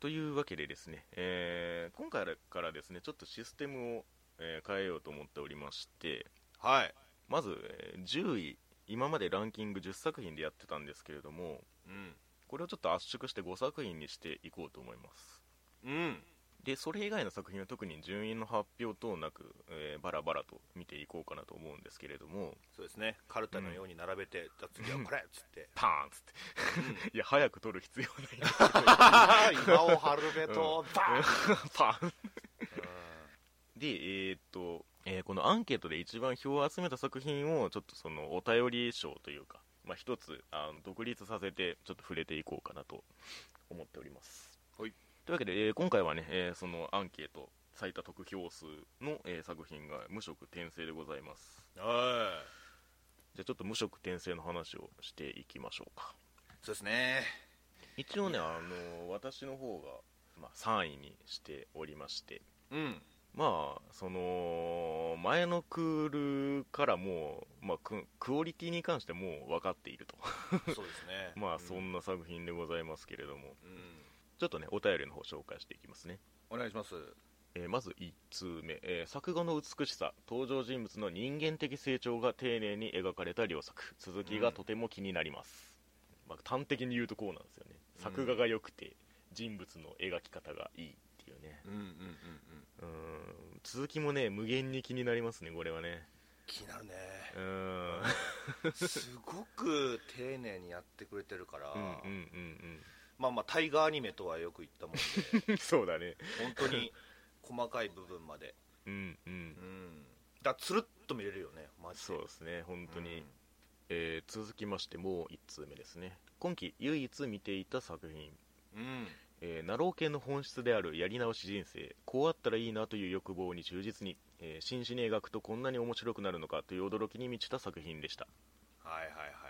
というわけでですね、えー今回からですねちょっとシステムを、えー変えようと思っておりましてはい。まず、えー10位今までランキング10作品でやってたんですけれどもうん。これをちょっと圧縮して5作品にしていこうと思います。うんでそれ以外の作品は特に順位の発表等なく、えーバラバラと見ていこうかなと思うんですけれども。そうですね。カルタのように並べて、じゃあ次はこれっつって。パーンっつって。いや早く撮る必要ない。今を春べとバーン、パーン。でえーっと、えーこのアンケートで一番票を集めた作品をちょっとそのお便り賞というか、まあ、一つあの独立させてちょっと触れていこうかなと思っております。はいというわけで、えー今回はね、えーそのアンケート最多得票数の、えー作品が無色転生でございます。はじゃあちょっと無色転生の話をしていきましょうか。いそうですね。一応ねあの私の方が、まあ、3位にしておりまして。うん。まあその前のクールからもう、まあ、ククオリティに関してもう分かっていると。そうですね。まあそんな作品でございますけれども、うん、ちょっとねお便りの方紹介していきますね。お願いします。えーまず1通目、えー作画の美しさ登場人物の人間的成長が丁寧に描かれた両作。続きがとても気になります、まあ、端的に言うとこうなんですよね。作画が良くて人物の描き方がいいっていうね。うんうんうんうん。うーん。続きもね無限に気になりますねこれはね。気になるね。うーん。すごく丁寧にやってくれてるから、うんうんうんまあまあタイガーアニメとはよく言ったもんで。う んそうだね。本当に細かい部分まで。うんううん。んだつるっと見れるよねマジで。そうですね本当に、うん。えー続きましてもう1通目ですね。今期唯一見ていた作品。うん。えー、ナロー系の本質であるやり直し人生。こうあったらいいなという欲望に忠実に、えー真摯に描くとこんなに面白くなるのかという驚きに満ちた作品でした。はいはいはいはい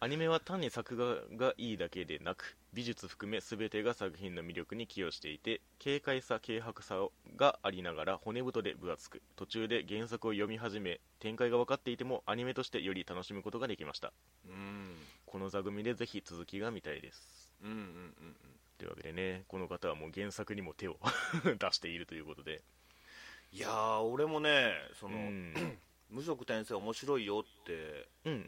アニメは単に作画がいいだけでなく美術含め全てが作品の魅力に寄与していて軽快さ軽薄さがありながら骨太で分厚く途中で原作を読み始め展開が分かっていてもアニメとしてより楽しむことができました。うん。この座組でぜひ続きが見たいです。うんうんうんうん。というわけでねこの方はもう原作にも手を 出しているということで。いやー俺もねその、うん 無職転生面白いよってうんうんうんう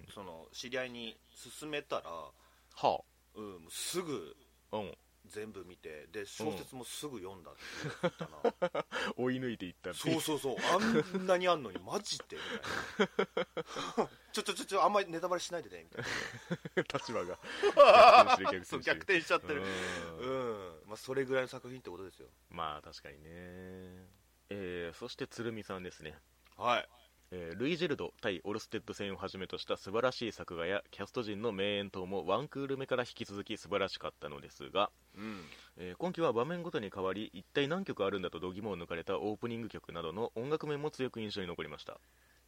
ん。その知り合いに勧めたら、はうん、すぐあうん。全部見てで小説もすぐ読んだって言ってたな、追い抜いていったそうそうそう。あんなにあんのにマジで？みたいな。ちょちょちょちょあんまりネタバレしないでねみたいな。立場が。逆転してるそう逆転しちゃってる。うん。うん、まあ、それぐらいの作品ってことですよ。まあ確かにね。えー、そして鶴見さんですねはい。えールイジェルド対オルステッド戦をはじめとした素晴らしい作画やキャスト陣の名演等もワンクール目から引き続き素晴らしかったのですが、うん。えー今期は場面ごとに変わり一体何曲あるんだと度肝を抜かれたオープニング曲などの音楽面も強く印象に残りました。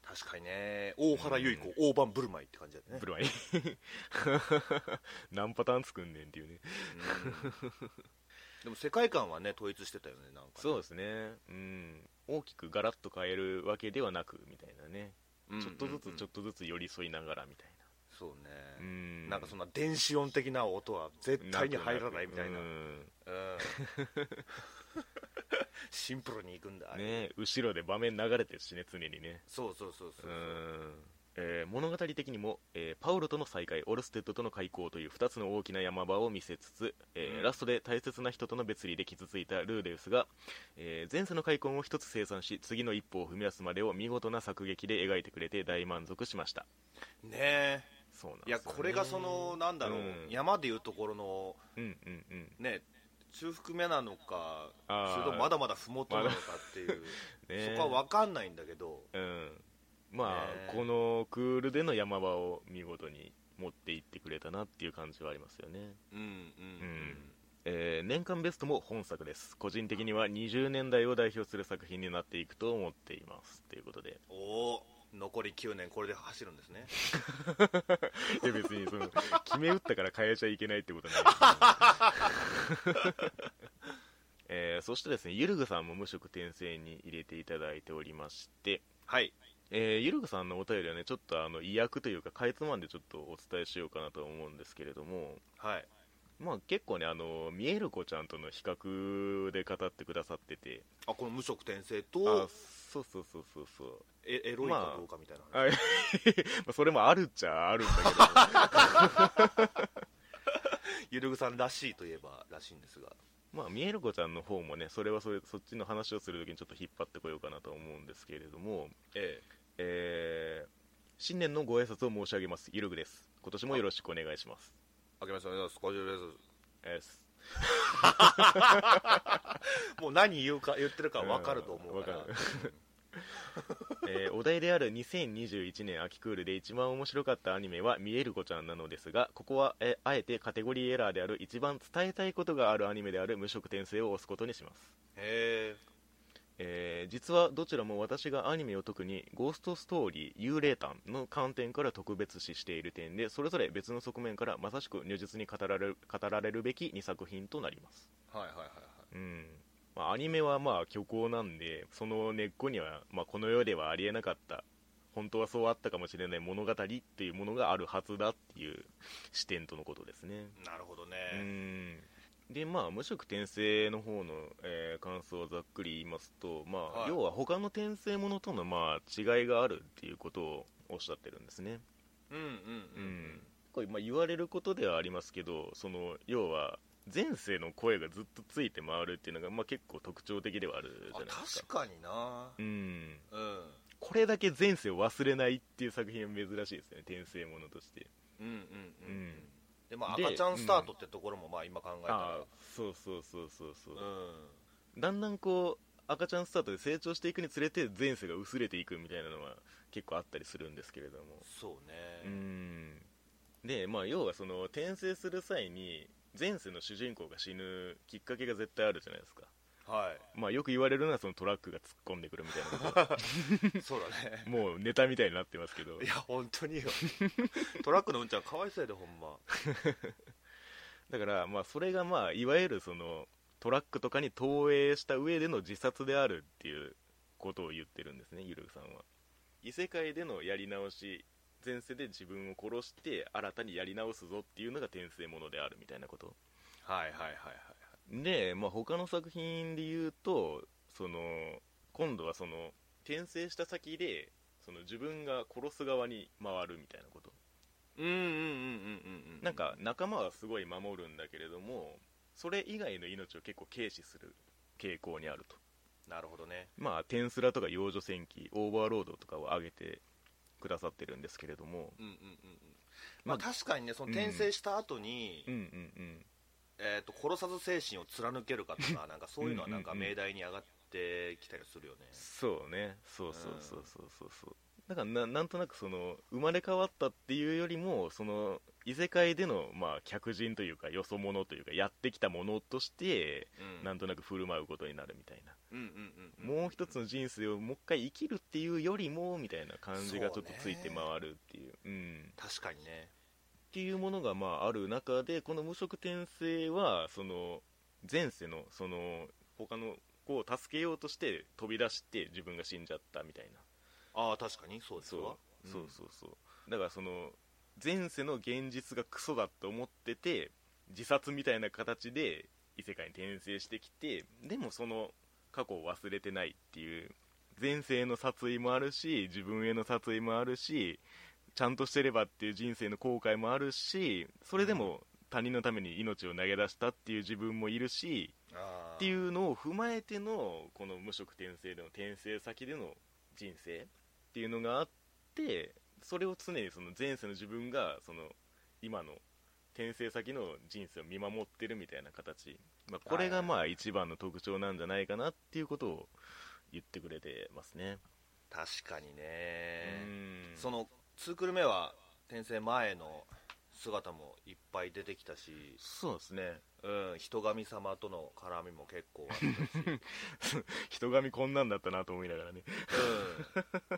確かにね。大原由衣子、大盤振る舞いって感じだよね。ブルマイ何パターン作んねんっていうねでも世界観はね統一してたよねなんかね。そうですね。うん。大きくガラッと変えるわけではなくみたいなね、うんちょっとずつちょっととずつ寄り添いながらみたいそうなね、うん。なんかそんな電子音的な音は絶対に入らないみたいな。うん。うん。シンプルにいくんだね後ろで場面流れてるしね常にね。そうそうそうそう。う、んえー物語的にも、えーパウロとの再会オルステッドとの邂逅という2つの大きな山場を見せつつ、えーうん。ラストで大切な人との別離で傷ついたルーデウスが、えー前世の悔恨を一つ清算し次の一歩を踏み出すまでを見事な作劇で描いてくれて大満足しました。ねえ。いそうなんね、やこれがそのなんだろう、うん。山でいうところのうんうんうん。ね中腹目なのかそれともまだまだ麓なのかっていう、ねそこは分かんないんだけど。うんまあ、ねこのクールでの山場を見事に持っていってくれたなっていう感じはありますよね。うんうんうん。えー年間ベストも本作です。個人的には20年代を代表する作品になっていくと思っています。ということで。おお残り9年これで走るんですね。いや別にその 決め打ったから変えちゃいけないってことない。ですよえーそしてですねゆるぐさんも無色転生に入れていただいておりまして。はいえーゆるぐさんのお便りはねちょっとあの意訳というかかいつまんでちょっとお伝えしようかなと思うんですけれども、はい。まあ結構ねあの見える子ちゃんとの比較で語ってくださってて。あこの無色転生あとそうそうそうそうそう。えエロいかどうかみたいな、あ まあそれもあるっちゃあるんだけど。ゆるぐさんらしいといえばらしいんですが。まあ見える子ちゃんの方もねそれはそれそっちの話をするときにちょっと引っ張ってこようかなと思うんですけれども。ええー新年のご挨拶を申し上げます。ゆるぐです。今年もよろしくお願いします。えあけましておめでとうございます。です。もう何言うか言ってるか分かると思うから、えーお題である2021年秋クールで一番面白かったアニメは「見える子ちゃん」なのですがここは、えーあえてカテゴリーエラーである一番伝えたいことがあるアニメである無色転生を押すことにします、へえー実はどちらも私がアニメを特にゴーストストーリー幽霊譚の観点から特別視している点でそれぞれ別の側面からまさしく如実に語られる語られるべき2作品となります。えはいはいはいはい。うん。まあ、アニメはまあ虚構なんでその根っこには、まあ、この世ではありえなかった本当はそうあったかもしれない物語っていうものがあるはずだっていう視点とのことですね。なるほどうね、んでまあ無色転生の方の、えー感想をざっくり言いますと、まあはい。要は他の転生ものとのまあ違いがあるっていうことをおっしゃってるんですね。うんうんうんうん。これまあ言われることではありますけどその要は前世の声がずっとついて回るっていうのが、まあ、結構特徴的ではあるじゃあないですか。確かにな。うん。うんこれだけ前世を忘れないっていう作品は珍しいですよね転生ものとして。うんうんうん、うんでまあで赤ちゃんスタートってところもまあ今考えたら。ああそうそうそうそうそう。う、ん。だんだんこう赤ちゃんスタートで成長していくにつれて前世が薄れていくみたいなのは結構あったりするんですけれども。そううねん。でまあ要はその転生する際に前世の主人公が死ぬきっかけが絶対あるじゃないですかはい。まあよく言われるのはそのトラックが突っ込んでくるみたいなこと。そうだね。もうネタみたいになってますけど。いや本当によ。トラックのうんちゃんかわいそうやでほんま。だからまあそれがまあいわゆるそのトラックとかに投影した上での自殺であるっていうことを言ってるんですねゆるさんは。異世界でのやり直し前世で自分を殺して新たにやり直すぞっていうのが転生ものであるみたいなこと。はいはいはいはいで、まあ、他の作品で言うとその今度はその転生した先でその自分が殺す側に回るみたいなこと。うんうんうんうんうんうんなんか仲間はすごい守るんだけれどもそれ以外の命を結構軽視する傾向にあると。なるほどね。まあテンスラとか幼女戦記オーバーロードとかを挙げてくださってるんですけれども。うんうんうんうん。まあ確かにねその転生した後に、うんうんうんえー、と殺さず精神を貫けるかとか なんかそういうのはなんか命題に上がってきたりするよね。そうね。そうそうそうそうそうそう。だからななんとなくその生まれ変わったっていうよりもその異世界でのまあ客人というかよそ者というかやってきたものとしてうん。なんとなく振る舞うことになるみたいな。もう一つの人生をもう一回生きるっていうよりもみたいな感じがちょっとついて回るっていう。うん、確かにねっていうものがまあある中でこの無色転生はその前世のその他の子を助けようとして飛び出して自分が死んじゃったみたいな。ああ確かに。そうですそう。わそうそうそう。だからその前世の現実がクソだと思ってて自殺みたいな形で異世界に転生してきてでもその過去を忘れてないっていう前世の殺意もあるし自分への殺意もあるしちゃんとしてればっていう人生の後悔もあるしそれでも他人のために命を投げ出したっていう自分もいるしあっていうのを踏まえてのこの無色転生での転生先での人生っていうのがあってそれを常にその前世の自分がその今の転生先の人生を見守ってるみたいな形、まあ、これがまあ一番の特徴なんじゃないかなっていうことを言ってくれてますね、確かにうねん。その2クール目は転生前の姿もいっぱい出てきたし、そうですね。うん、人神様との絡みも結構あったし、人神こんなんだったなと思いながらね。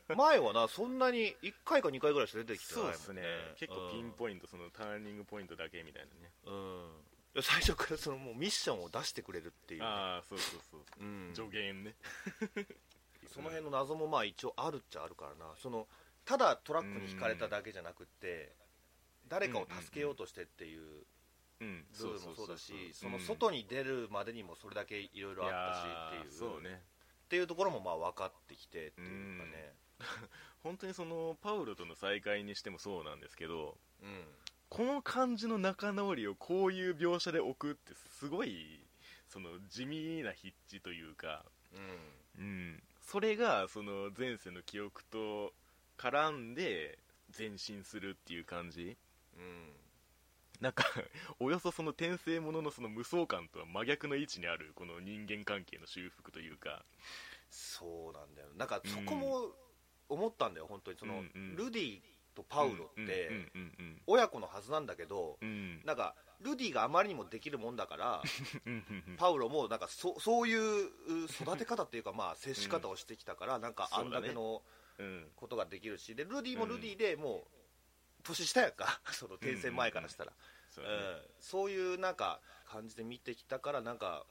うん、前はなそんなに1回か2回ぐらいしか出てきてないもんね。ですね。結構ピンポイントそのターニングポイントだけみたいなね。うん、最初からそのもうミッションを出してくれるっていうね、ああそうそうそう。うん、助言ね。その辺の謎もまあ一応あるっちゃあるからな。そのただトラックにひかれただけじゃなくって誰かを助けようとしてっていううんルールもそうだしそのうん。外に出るまでにもそれだけいろいろあったしっていうっていうところもまあ分かってきてっていうかね。本当にそのパウロとの再会にしてもそうなんですけどうん。この感じの仲直りをこういう描写で置くってすごいその地味な筆致というか、うん。うん、それがその前世の記憶と絡んで前進するっていう感じ？うん。なんか およそその転生もののその無双感とは真逆の位置にあるこの人間関係の修復というか。そうなんだよ。なんかそこも思ったんだよ本当に。その、うんうん。ルディとパウロってうんうんうん親子のはずなんだけど、うん。うんなんかルディがあまりにもできるもんだから うんうんうんパウロもなんかそそういう育て方っていうかまあ接し方をしてきたから、なんかあんだけのうんことができるしでルディもルディでもう年下やんか。その転戦前からしたら、そういうなんか感じで見てきたからなんか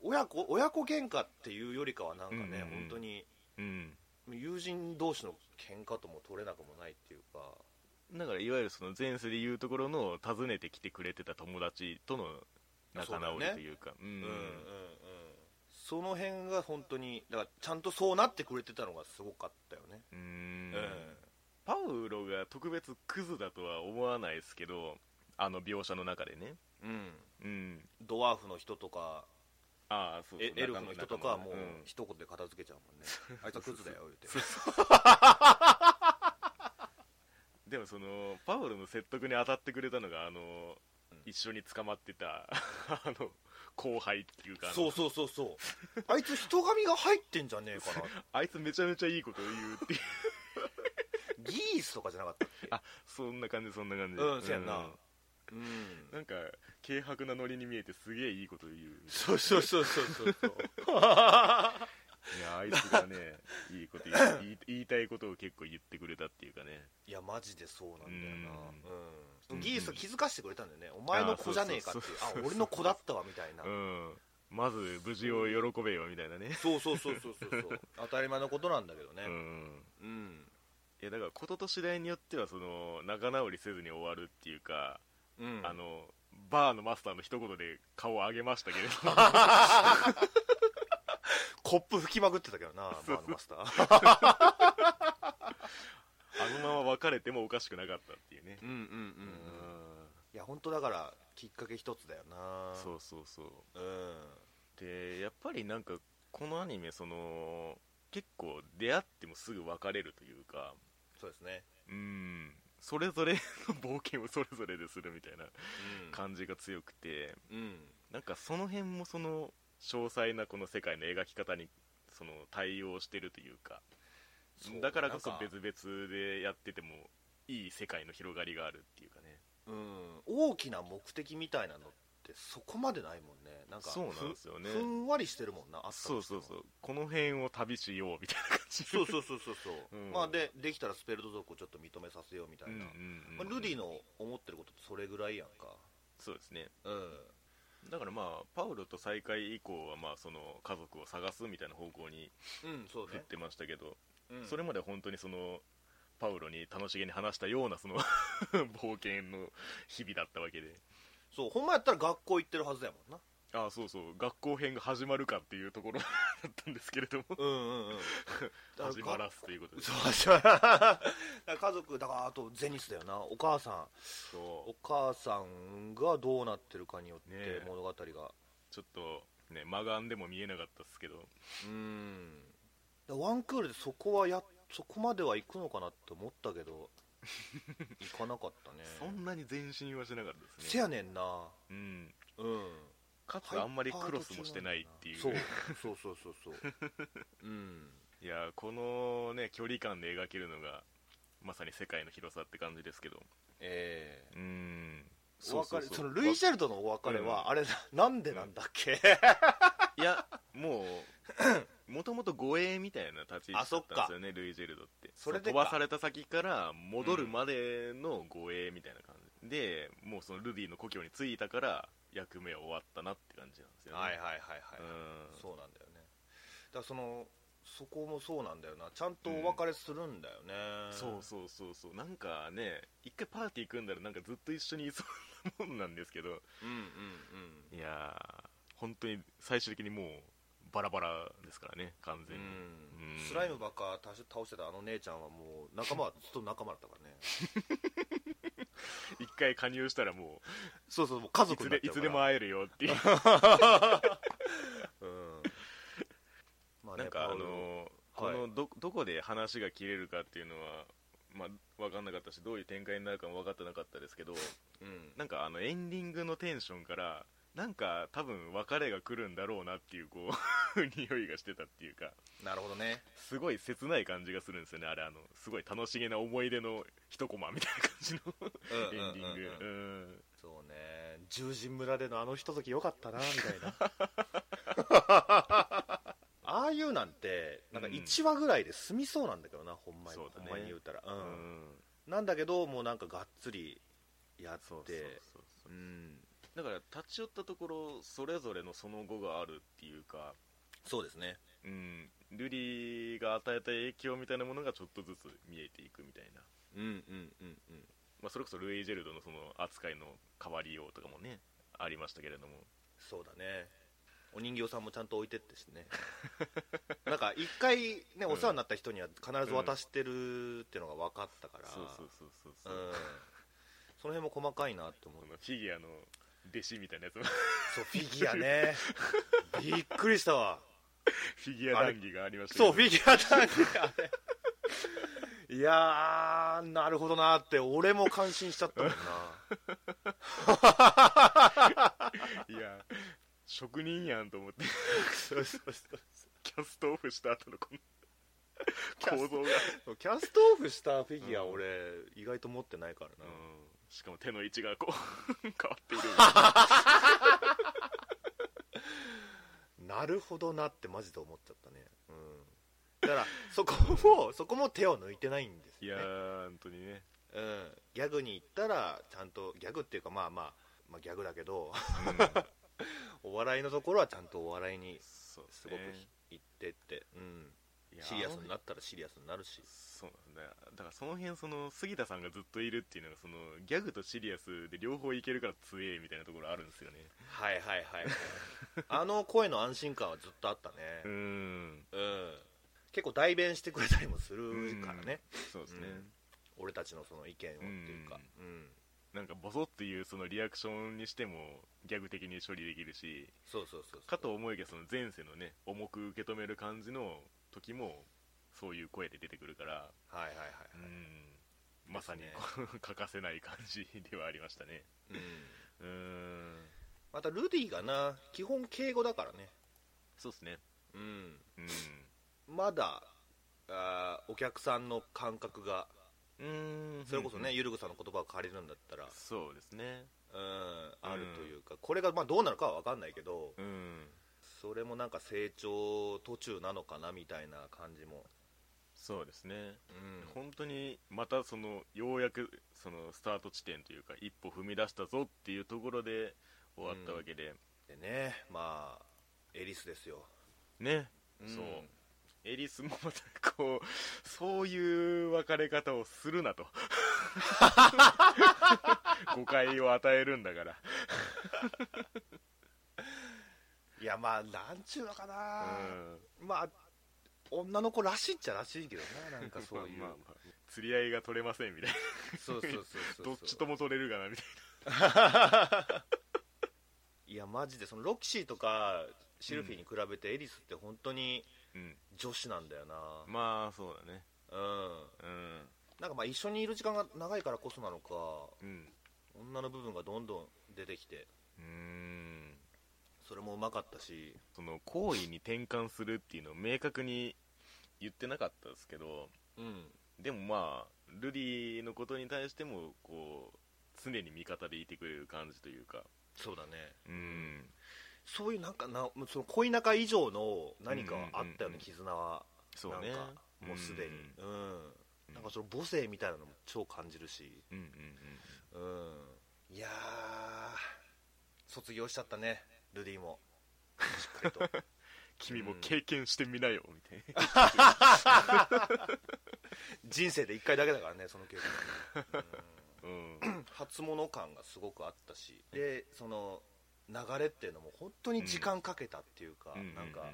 親子親子喧嘩っていうよりかはなんかね、うんうんうん。本当にうん。友人同士の喧嘩とも取れなくもないっていうか。だからいわゆるその前世でいうところの訪ねてきてくれてた友達との仲直りというか。ううん。んうんうんその辺が本当にだからちゃんとそうなってくれてたのがすごかったよね。うん。ん。パウロが特別クズだとは思わないですけどあの描写の中でね。うん。うん。ドワーフの人とかああそうそうエエルフの人とかはもう一言で片付けちゃうもんね。あいつはクズだよ言うて。でもそのパウロの説得に当たってくれたのがあの、うん。一緒に捕まってた あの後輩っていうかそうそうそうそう。あいつ人髪が入ってんじゃねえかな あいつめちゃめちゃいいこと言うっていう。ギースとかじゃなかったっけ？あそんな感じそんな感じ。うんそうやんな。うん。うん。なんか軽薄なノリに見えてすげえいいこと言うそうそうそうそうそうそう。いやあいつがねいいこと言う言い言いたいことを結構言ってくれたっていうかね。いやマジでそうなんだよな。うん。うん。ギースは気づかせてくれたんだよね。お前の子じゃねえかっていう。あ俺の子だったわみたいな。うん。まず無事を喜べよみたいなね。そうそうそうそうそう。そう当たり前のことなんだけどね。うん。うん。いやだからことと次第によってはその仲直りせずに終わるっていうか、うん。あのバーのマスターの一言で顔を上げましたけれど コップ吹きまくってたけどなバーのマスター。あのまま別れてもおかしくなかったっていうね。うんうんうんううん。いや本当だからきっかけ一つだよな。そうそうそう。うん。でやっぱりなんかこのアニメその結構出会ってもすぐ別れるというか。そうですね。うん。それぞれの冒険をそれぞれでするみたいなうん。感じが強くて。うん。なんかその辺もその詳細なこの世界の描き方にその対応してるというか。だからこそ別々でやっててもいい世界の広がりがあるっていうかね。うん。大きな目的みたいなのってそこまでないもんね。なんかそうなんですよね。ふふんわりしてるもんなあそうそうそう。この辺を旅しようみたいな感じ。そうそうそうそうそう、うん。まあでできたらスペルト族をちょっと認めさせようみたいな、まあ、ルディの思ってることってそれぐらいやんか。そうですね。うんだからまあパウロと再会以降はまあその家族を探すみたいな方向にうんそうね。振ってましたけど、うん。それまで本当にそのパウロに楽しげに話したようなその 冒険の日々だったわけで。そうほんまやったら学校行ってるはずやもんなああそうそう。学校編が始まるかっていうところ だったんですけれども。うんうんうん。始まらすということで。そう始まら家族だからあとゼニスだよな。お母さん。そお母さんがどうなってるかによって物語が。うちょっとね魔眼でも見えなかったですけど。うん。ワンクールでそこはやそこまでは行くのかなって思ったけど 行かなかったね。そんなに前進はしなかったですね。せやねんな。うん。うんかつあんまりクロスもしてないっていうそうそうそうそうそう。うん。いやこのね距離感で描けるのがまさに世界の広さって感じですけど。ええ。うん。お別れそのルイ・ジェルトのお別れは、うん。あれなんでなんだっけ、いやもうもともと護衛みたいな立ち位置だったんですよねルイ・ジェルドって。それ飛ばされた先から戻るまでの護衛みたいな感じ、でもうそのルディの故郷に着いたから役目は終わったなって感じなんですよね。はいはいはいはい、うん。そうなんだよね。だからそのそこもそうなんだよな。ちゃんとお別れするんだよね、そうそうそうそう。なんかね一回パーティー組んだらなんかずっと一緒にいそうもんなんですけど。うんうんいやー本当に最終的にもうバラバラですからね完うん全に、うん。うん。スライムばっか倒してたあの姉ちゃんはもう仲間はずっと仲間だったからね 一回加入したらもそうそうもう家族になっちゃうつでいつでも会えるよっていう。うん。まなんかあのーこはい。のどどこで話が切れるかっていうのはまあ分かんなかったしどういう展開になるかも分かってなかったですけどうん。なんかあのエンディングのテンションからなんか多分別れが来るんだろうなっていうこう 匂いがしてたっていうか。なるほどね。すごい切ない感じがするんですよねあれあのすごい楽しげな思い出の一コマみたいな感じのエンディングうん。うんうんうん。そうね。十人村でのあのひとときよかったなみたいな。ああいうなんてなんかうん。1話ぐらいで済みそうなんだけどな、ほんまに、ね。ほんまに言うたら、ううんん。なんだけどもうなんかがっつりやって。そうそうそうそう。うんだから立ち寄ったところそれぞれのその後があるっていうかそうですね。うん、ルリが与えた影響みたいなものがちょっとずつ見えていくみたいな、うんうんうんうん。まあ、それこそルイ・ジェルドのその扱いの変わりようとかもねありましたけれども。そうだね。お人形さんもちゃんと置いてってしね。なんか一回ねお世話になった人には必ず渡してるっていうのが分かったから、そうそうそうそううそう。ん。その辺も細かいなって思う。フィギュアの弟子みたいなやつ。もそうフィギュアね。びっくりしたわ。フィギュア談義がありましたそうフィギュアだねあれいやーなるほどなって俺も感心しちゃったもんな。いや職人やんと思って。そうそうそうキャストオフした後のこの構造が、キャストオフしたフィギュアうん俺意外と持ってないからな、うん、しかも手の位置がこう 変わっている。なるほどなってマジで思っちゃったね、うん、だからそこも そこも手を抜いてないんですよ、ね。いやー本当にね。うん、ギャグに行ったらちゃんとギャグっていうかまあまあ、まあ、ギャグだけど お笑いのところはちゃんとお笑いにすすごくね行ってって、うん、シリアスになったらシリアスになるし。そうなんだよ。だからその辺その杉田さんがずっといるっていうのがそのギャグとシリアスで両方いけるから強えみたいなところあるんですよね。はいはいはいあの声の安心感はずっとあったね。うーん。うん。結構代弁してくれたりもするからね、そうですね、うん。俺たちのその意見をっていうか、うん。なんかボソっていうそのリアクションにしてもギャグ的に処理できるし。そうそうそうそう。かと思いきやその前世のね重く受け止める感じの時もそういう声で出てくるからはいはいはい、うん。まさにですこう欠かせない感じではありましたね。うん、うーん。またルディがな基本敬語だからね。そうですね。うん。うん。まだあーお客さんの感覚がうーん。それこそね、うん。ゆるぐさんの言葉を借りるんだったら、そうですね。うん、あるというか、これがまあどうなるかは分かんないけど、うんそれもなんか成長途中なのかなみたいな感じも、そうですね。うん、本当にまたそのようやくそのスタート地点というか一歩踏み出したぞっていうところで終わったわけで、でね、まあ、エリスですよ。ね、うん。そう。エリスもまたこうそういう別れ方をするなと。誤解を与えるんだからいや、まあ、なんちゅうのかうな、ん。まあ、女の子らしいっちゃらしいけどな、なんかそういう、まあまあまあ。釣り合いが取れませんみたいそうそうそうそうなどっちとも取れるかなみたい いや、マジで、そのロキシーとかシルフィーに比べて、エリスって本当にな、うん、女子なんだよな、まあそうだね。うん、うん。なんかまあ一緒にいる時間が長いからこそなのか、うん。女の部分がどんどん出てきて、うーんそれもうまかったし、その行為に転換するっていうのを明確に言ってなかったですけどうん、でもまあルリのことに対してもこう常に味方でいてくれる感じというか。そうだね、うん。そういうなんかな、その恋仲以上の何かはあったよね、うん。うんうん絆は。そうね。もうすでに、ううんなんかその母性みたいなのも超感じるし、うんうんうん。うん、いやー卒業しちゃったねルディも。しっかりと。君も経験してみなよみたいな。人生で1回だけだからねその経験、うん。うん。初物感がすごくあったし。でその流れっていうのも本当に時間かけたっていうか、うん。なんか、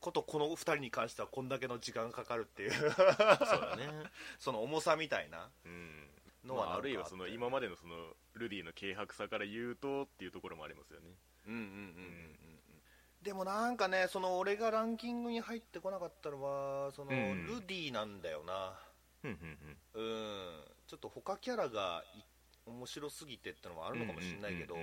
ことこの2人に関してはこんだけの時間かかるっていう。そうだね。その重さみたいな。うん。のはなまあ、あるいはその今までのそのルディの軽薄さから言うとっていうところもありますよねうんうんうんうんうんうん。でもなんかねその俺がランキングに入ってこなかったのはその、うん。ルディなんだよな。うんちょっと他キャラがい面白すぎてってのもああるのかもしれないけど。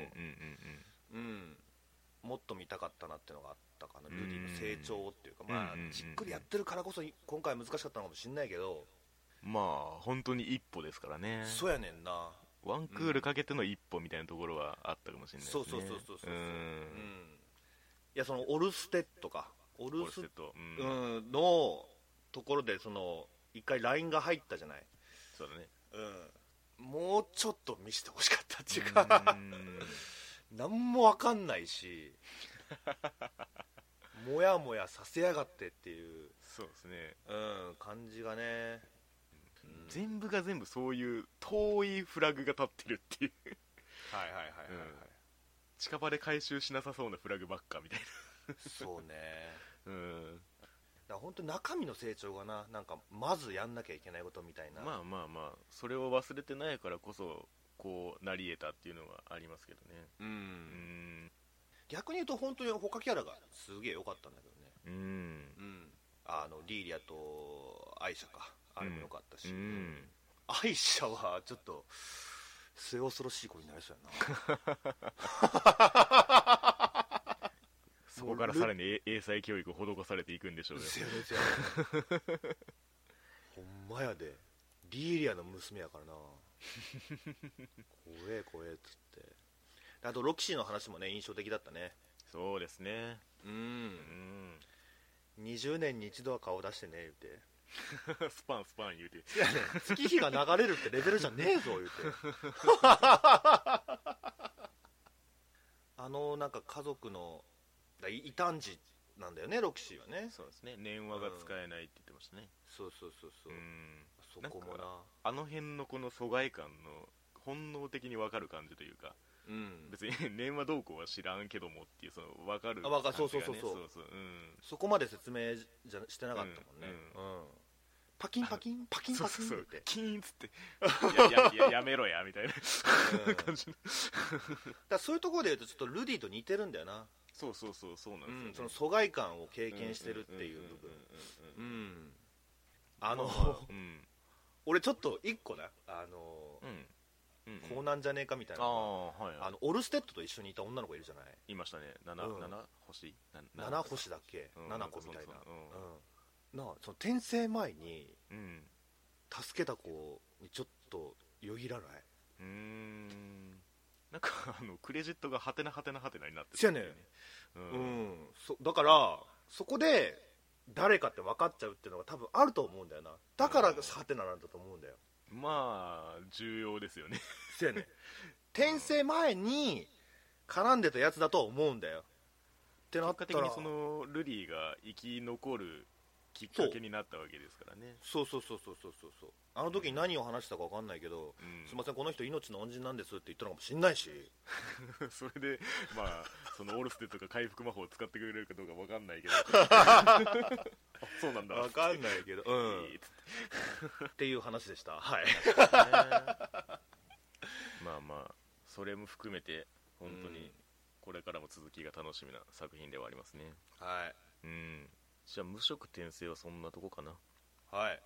もっと見たかったなっていうのがあったかなルうんディの成長っていうかまあうんじっくりやってるからこそ今回難しかったのかもしれないけど。うんまあ本当に一歩ですからね。そうやねんなワンクールかけての一歩みたいなところはあったかもしれないですね。そうそうそうそうそううう。んん。いやそのオルステッドか。オオルステッドうん、うん。のところでその一回 LINE が入ったじゃない。そうだね。うん。もうちょっと見せてほしかったっていうか。うん。何も分かんないし。もやもやさせやがってっていう、そうですね。うん、感じがね、うん全部が全部そういう遠いフラグが立ってるっていう。はいはいはいはい、はい。近場で回収しなさそうなフラグばっかみたいそうね。なうん。だ本当に中身の成長がななんかまずやんなきゃいけないことみたいな、まあまあまあそれを忘れてないからこそこうなり得たっていうのはありますけどね。うん。うん。逆に言うと本当に他キャラがすげえ良かったんだけどね。うん。うん。あのリーリアとアイシャかあれも良かったし、うん。アイシャはちょっと末恐ろしい子になりそうやな。そこからさらに英英才教育を施されていくんでしょうよ。ほんまやで。リーリアの娘やからな。怖え怖えっつって。あとロキシーの話もね印象的だったね。そうですね。ううん。ん20年に一度は顔出してね言うて スパンスパン言うて。いやね月日が流れるってレベルじゃねえぞ言うて。あのなんか家族のだ異端児なんだよねロキシーはね。そうですね。念話が使えないって言ってましたね。そうそうそうそう。う、ん。そこもな。あの辺のこの疎外感の本能的に分かる感じというかうん。別に念話動向は知らんけどもっていうその分かる感じがね。そうそうそうそう。そうそう。うん。そこまで説明じゃしてなかったもんね、ううん。パキンパキン？パキン パキン？って。キーンっつって。いやいやいや やめろやみたいな。うん。感じの。だそういうところで言うとちょっとルディと似てるんだよな、そうそうそうそうなんですよね、うん、その疎外感を経験してるっていう部分。うんあの、まあうん。俺ちょっと一個なあの、うんうんこうなんじゃねえかみたいあなあのオルステッドと一緒にいた女の子いるじゃない？いましたね。七うん。七星。な七星だっけ、うん七子みたいな。なあその転生前にうん。助けた子にちょっとよぎらない？うーん。なんかあのクレジットがハテナハテナハテナになってるそうやねううん。ん、そだからそこで誰かって分かっちゃうっていうのが多分あると思うんだよな。だからハテナなんだと思うんだよまあ重要ですよね。そうやね。転生前に絡んでたやつだとは思うんだよ。ってなったら。結果的にそのルリーが生き残るきっかけになったわけですからね。そう。そうそうそうそうそうそう。あの時に何を話したか分かんないけど、うん。すいませんこの人命の恩人なんですって言ったのかもしんないしそれでまあそのオルステとか回復魔法を使ってくれるかどうかわかんないけど。あ そうなんだ。分かんないけど。うん。って。いう話でした。はい。まあまあそれも含めて本当うん。にこれからも続きが楽しみな作品ではありますね。はい。うんじゃあ無職転生はそんなとこかな。はい。